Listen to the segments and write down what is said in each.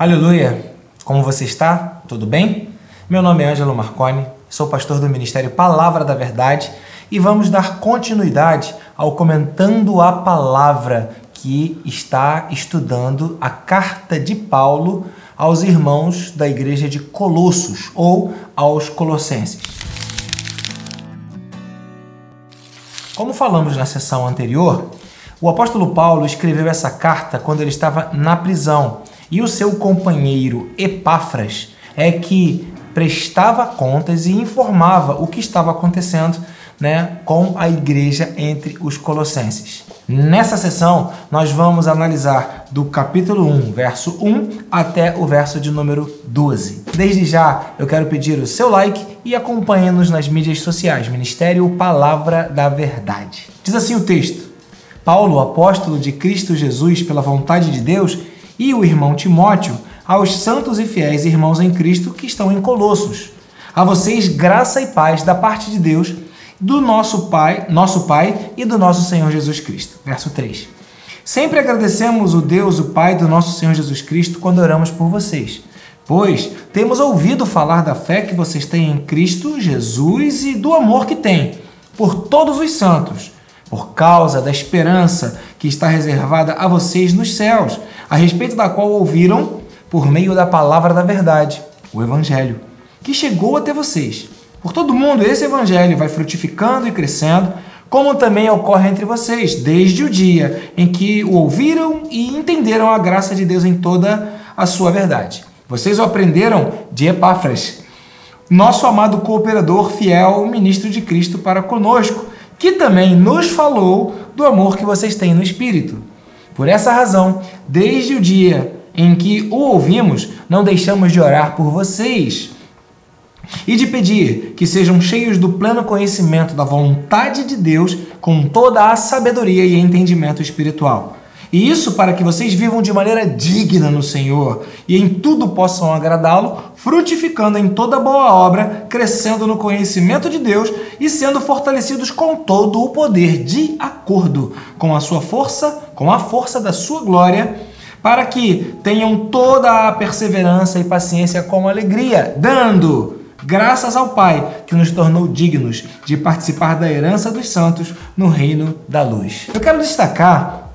Aleluia! Como você está? Tudo bem? Meu nome é Ângelo Marconi, sou pastor do Ministério Palavra da Verdade e vamos dar continuidade ao Comentando a Palavra que está estudando a carta de Paulo aos irmãos da igreja de Colossos ou aos Colossenses. Como falamos na sessão anterior, o apóstolo Paulo escreveu essa carta quando ele estava na prisão e o seu companheiro Epáfras é que prestava contas e informava o que estava acontecendo né, com a igreja entre os colossenses. Nessa sessão, nós vamos analisar do capítulo 1, verso 1 até o verso de número 12. Desde já, eu quero pedir o seu like e acompanhe-nos nas mídias sociais, Ministério Palavra da Verdade. Diz assim o texto: Paulo, apóstolo de Cristo Jesus pela vontade de Deus, e o irmão Timóteo aos santos e fiéis irmãos em Cristo que estão em Colossos. A vocês graça e paz da parte de Deus, do nosso Pai, nosso Pai e do nosso Senhor Jesus Cristo. Verso 3. Sempre agradecemos o Deus, o Pai do nosso Senhor Jesus Cristo, quando oramos por vocês, pois temos ouvido falar da fé que vocês têm em Cristo Jesus e do amor que têm por todos os santos, por causa da esperança que está reservada a vocês nos céus a respeito da qual ouviram por meio da palavra da verdade, o Evangelho, que chegou até vocês. Por todo mundo, esse Evangelho vai frutificando e crescendo, como também ocorre entre vocês, desde o dia em que o ouviram e entenderam a graça de Deus em toda a sua verdade. Vocês o aprenderam de Epáfras, nosso amado cooperador fiel, ministro de Cristo para conosco, que também nos falou do amor que vocês têm no Espírito. Por essa razão, desde o dia em que o ouvimos, não deixamos de orar por vocês e de pedir que sejam cheios do pleno conhecimento da vontade de Deus com toda a sabedoria e entendimento espiritual e isso para que vocês vivam de maneira digna no Senhor e em tudo possam agradá-lo, frutificando em toda boa obra, crescendo no conhecimento de Deus e sendo fortalecidos com todo o poder de acordo com a sua força, com a força da sua glória, para que tenham toda a perseverança e paciência com alegria, dando graças ao Pai que nos tornou dignos de participar da herança dos santos no reino da luz. Eu quero destacar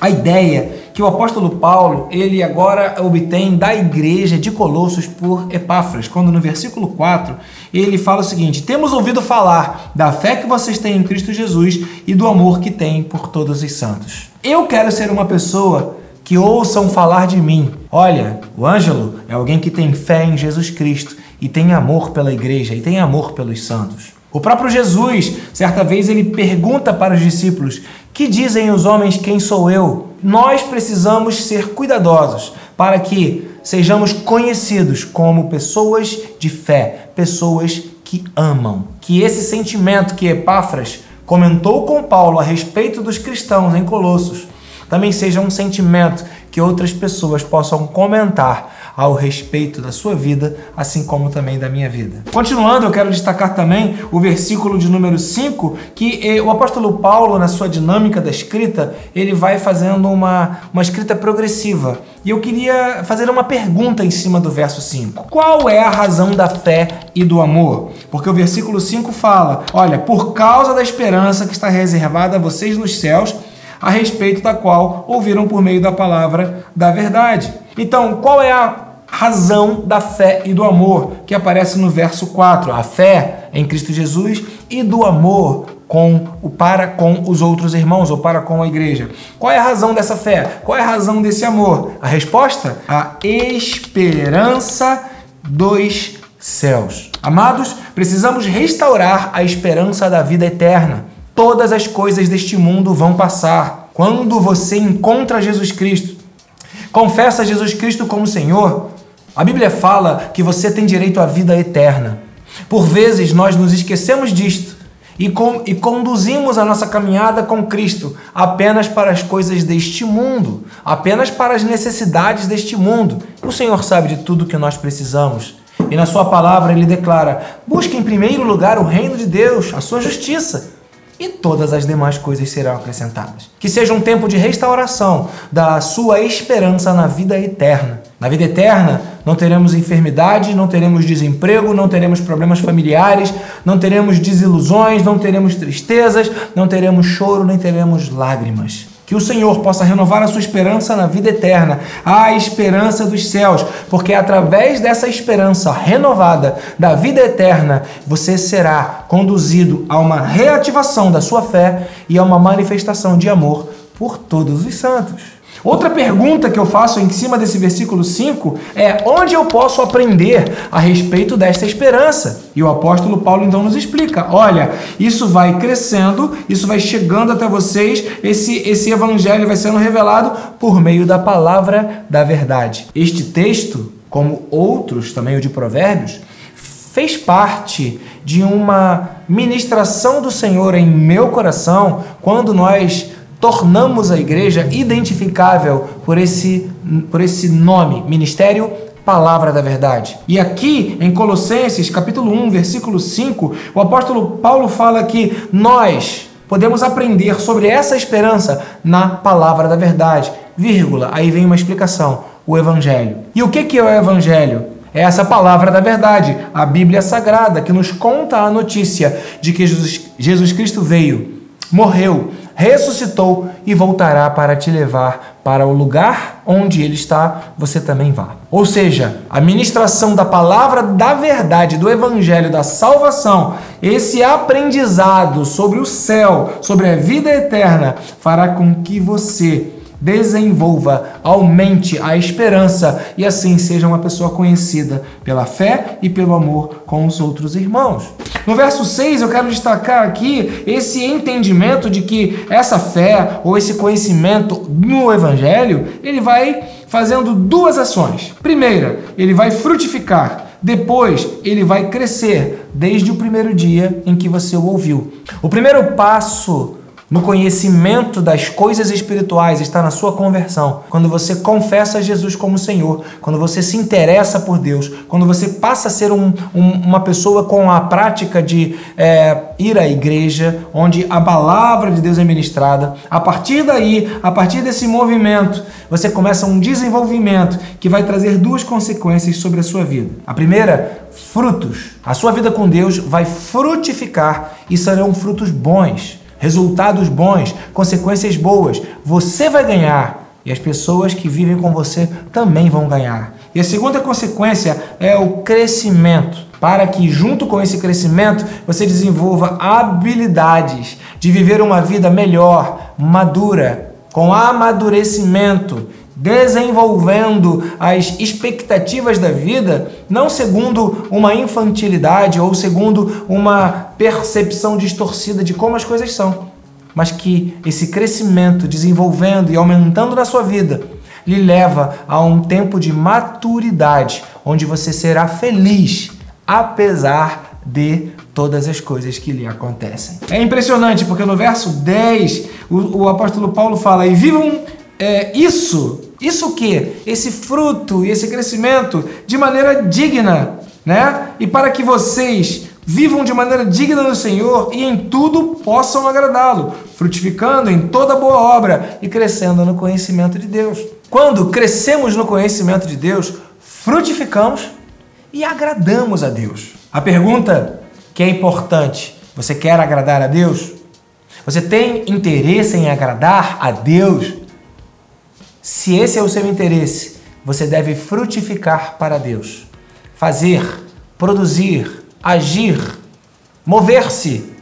a ideia que o apóstolo Paulo ele agora obtém da igreja de Colossos por Epáfras, quando no versículo 4 ele fala o seguinte: Temos ouvido falar da fé que vocês têm em Cristo Jesus e do amor que têm por todos os santos. Eu quero ser uma pessoa que ouçam falar de mim. Olha, o Ângelo é alguém que tem fé em Jesus Cristo e tem amor pela igreja e tem amor pelos santos. O próprio Jesus, certa vez, ele pergunta para os discípulos: Que dizem os homens quem sou eu? Nós precisamos ser cuidadosos para que sejamos conhecidos como pessoas de fé, pessoas que amam. Que esse sentimento que Epáfras comentou com Paulo a respeito dos cristãos em Colossos também seja um sentimento que outras pessoas possam comentar ao respeito da sua vida, assim como também da minha vida. Continuando, eu quero destacar também o versículo de número 5, que eh, o apóstolo Paulo, na sua dinâmica da escrita, ele vai fazendo uma, uma escrita progressiva. E eu queria fazer uma pergunta em cima do verso 5. Qual é a razão da fé e do amor? Porque o versículo 5 fala: Olha, por causa da esperança que está reservada a vocês nos céus, a respeito da qual ouviram por meio da palavra da verdade. Então, qual é a razão da fé e do amor, que aparece no verso 4. A fé em Cristo Jesus e do amor com o para com os outros irmãos ou para com a igreja. Qual é a razão dessa fé? Qual é a razão desse amor? A resposta? A esperança dos céus. Amados, precisamos restaurar a esperança da vida eterna. Todas as coisas deste mundo vão passar. Quando você encontra Jesus Cristo, confessa Jesus Cristo como Senhor, a Bíblia fala que você tem direito à vida eterna. Por vezes nós nos esquecemos disto e, com, e conduzimos a nossa caminhada com Cristo apenas para as coisas deste mundo, apenas para as necessidades deste mundo. O Senhor sabe de tudo que nós precisamos. E na Sua palavra Ele declara: busque em primeiro lugar o reino de Deus, a Sua justiça e todas as demais coisas serão acrescentadas. Que seja um tempo de restauração da sua esperança na vida eterna Na vida eterna, não teremos enfermidade, não teremos desemprego, não teremos problemas familiares, não teremos desilusões, não teremos tristezas, não teremos choro, nem teremos lágrimas. Que o Senhor possa renovar a sua esperança na vida eterna, a esperança dos céus, porque através dessa esperança renovada da vida eterna, você será conduzido a uma reativação da sua fé e a uma manifestação de amor por todos os santos. Outra pergunta que eu faço em cima desse versículo 5 é: onde eu posso aprender a respeito desta esperança? E o apóstolo Paulo então nos explica: olha, isso vai crescendo, isso vai chegando até vocês, esse, esse evangelho vai sendo revelado por meio da palavra da verdade. Este texto, como outros, também o de Provérbios, fez parte de uma ministração do Senhor em meu coração quando nós tornamos a igreja identificável por esse, por esse nome, Ministério Palavra da Verdade. E aqui em Colossenses, capítulo 1, versículo 5, o apóstolo Paulo fala que nós podemos aprender sobre essa esperança na Palavra da Verdade. Vírgula, aí vem uma explicação, o Evangelho. E o que é o Evangelho? É essa palavra da verdade, a Bíblia Sagrada, que nos conta a notícia de que Jesus, Jesus Cristo veio, morreu, ressuscitou e voltará para te levar para o lugar onde ele está, você também vá. Ou seja, a ministração da palavra da verdade, do evangelho da salvação, esse aprendizado sobre o céu, sobre a vida eterna, fará com que você desenvolva, aumente a esperança e assim seja uma pessoa conhecida pela fé e pelo amor com os outros irmãos. No verso 6, eu quero destacar aqui esse entendimento de que essa fé ou esse conhecimento no evangelho, ele vai fazendo duas ações. Primeira, ele vai frutificar depois, ele vai crescer desde o primeiro dia em que você o ouviu. O primeiro passo no conhecimento das coisas espirituais está na sua conversão. Quando você confessa Jesus como Senhor, quando você se interessa por Deus, quando você passa a ser um, um, uma pessoa com a prática de é, ir à igreja, onde a palavra de Deus é ministrada, a partir daí, a partir desse movimento, você começa um desenvolvimento que vai trazer duas consequências sobre a sua vida. A primeira, frutos. A sua vida com Deus vai frutificar e serão frutos bons resultados bons, consequências boas. Você vai ganhar e as pessoas que vivem com você também vão ganhar. E a segunda consequência é o crescimento, para que, junto com esse crescimento, você desenvolva habilidades de viver uma vida melhor, madura, com amadurecimento desenvolvendo as expectativas da vida, não segundo uma infantilidade ou segundo uma percepção distorcida de como as coisas são, mas que esse crescimento, desenvolvendo e aumentando na sua vida, lhe leva a um tempo de maturidade, onde você será feliz, apesar de todas as coisas que lhe acontecem. É impressionante, porque no verso 10, o, o apóstolo Paulo fala: E vivam é, isso isso que? Esse fruto e esse crescimento de maneira digna, né? E para que vocês vivam de maneira digna do Senhor e em tudo possam agradá-lo, frutificando em toda boa obra e crescendo no conhecimento de Deus. Quando crescemos no conhecimento de Deus, frutificamos e agradamos a Deus. A pergunta que é importante: você quer agradar a Deus? Você tem interesse em agradar a Deus? Se esse é o seu interesse, você deve frutificar para Deus. Fazer, produzir, agir, mover-se,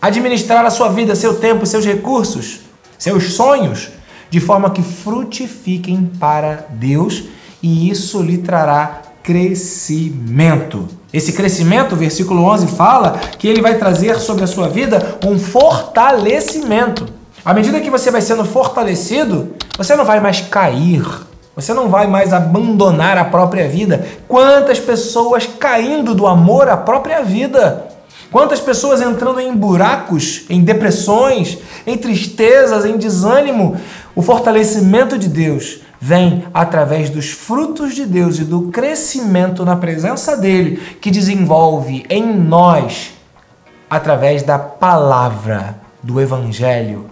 administrar a sua vida, seu tempo, seus recursos, seus sonhos, de forma que frutifiquem para Deus e isso lhe trará crescimento. Esse crescimento, o versículo 11 fala que ele vai trazer sobre a sua vida um fortalecimento. À medida que você vai sendo fortalecido, você não vai mais cair, você não vai mais abandonar a própria vida. Quantas pessoas caindo do amor à própria vida? Quantas pessoas entrando em buracos, em depressões, em tristezas, em desânimo? O fortalecimento de Deus vem através dos frutos de Deus e do crescimento na presença dele que desenvolve em nós através da palavra do evangelho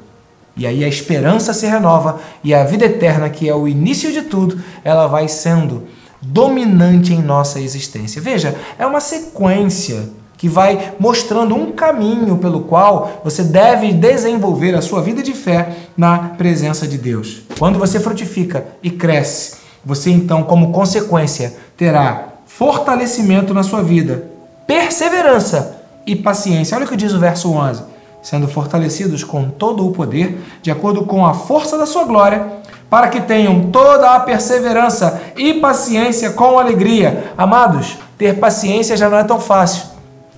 E aí a esperança se renova e a vida eterna, que é o início de tudo, ela vai sendo dominante em nossa existência. Veja, é uma sequência que vai mostrando um caminho pelo qual você deve desenvolver a sua vida de fé na presença de Deus. Quando você frutifica e cresce, você então, como consequência, terá fortalecimento na sua vida, perseverança e paciência. Olha o que diz o verso 11: sendo fortalecidos com todo o poder, de acordo com a força da sua glória, para que tenham toda a perseverança e paciência com alegria. Amados, ter paciência já não é tão fácil.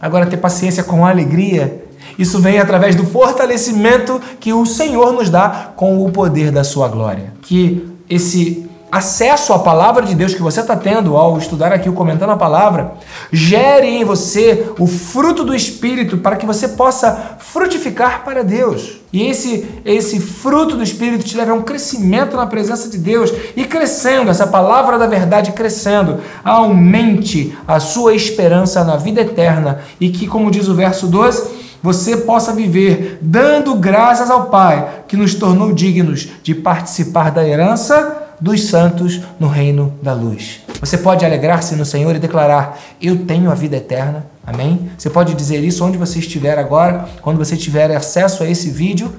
Agora, ter paciência com alegria, isso vem através do fortalecimento que o Senhor nos dá com o poder da sua glória. Que esse acesso à palavra de Deus que você está tendo ao estudar aqui comentando a palavra, gere em você o fruto do Espírito para que você possa frutificar para Deus. E esse, esse fruto do Espírito te leva a um crescimento na presença de Deus e crescendo, essa palavra da verdade crescendo, aumente a sua esperança na vida eterna e que, como diz o verso 12, você possa viver dando graças ao Pai que nos tornou dignos de participar da herança dos santos no reino da luz. Você pode alegrar-se no Senhor e declarar: Eu tenho a vida eterna. Amém? Você pode dizer isso onde você estiver agora, quando você tiver acesso a esse vídeo.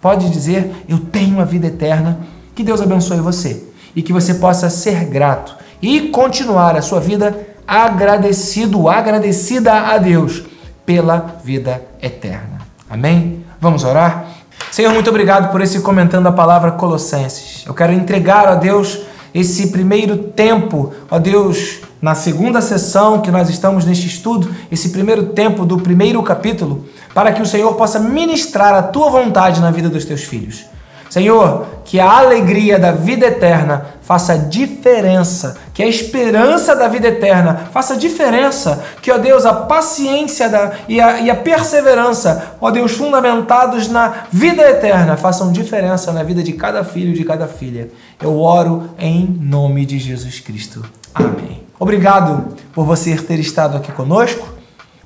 Pode dizer: Eu tenho a vida eterna. Que Deus abençoe você e que você possa ser grato e continuar a sua vida agradecido, agradecida a Deus pela vida eterna. Amém? Vamos orar? Senhor, muito obrigado por esse comentando a palavra Colossenses. Eu quero entregar a Deus esse primeiro tempo, ó Deus, na segunda sessão que nós estamos neste estudo, esse primeiro tempo do primeiro capítulo, para que o Senhor possa ministrar a tua vontade na vida dos teus filhos. Senhor, que a alegria da vida eterna faça diferença, que a esperança da vida eterna faça diferença, que, ó Deus, a paciência da, e, a, e a perseverança, ó Deus, fundamentados na vida eterna, façam diferença na vida de cada filho e de cada filha. Eu oro em nome de Jesus Cristo. Amém. Obrigado por você ter estado aqui conosco.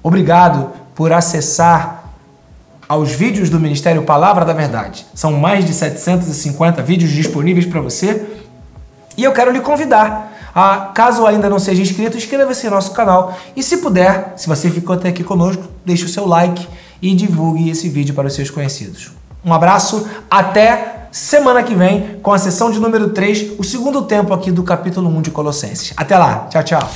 Obrigado por acessar aos vídeos do Ministério Palavra da Verdade. São mais de 750 vídeos disponíveis para você. E eu quero lhe convidar a, caso ainda não seja inscrito, inscreva-se no nosso canal. E se puder, se você ficou até aqui conosco, deixe o seu like e divulgue esse vídeo para os seus conhecidos. Um abraço, até semana que vem com a sessão de número 3, o segundo tempo aqui do capítulo 1 de Colossenses. Até lá, tchau, tchau.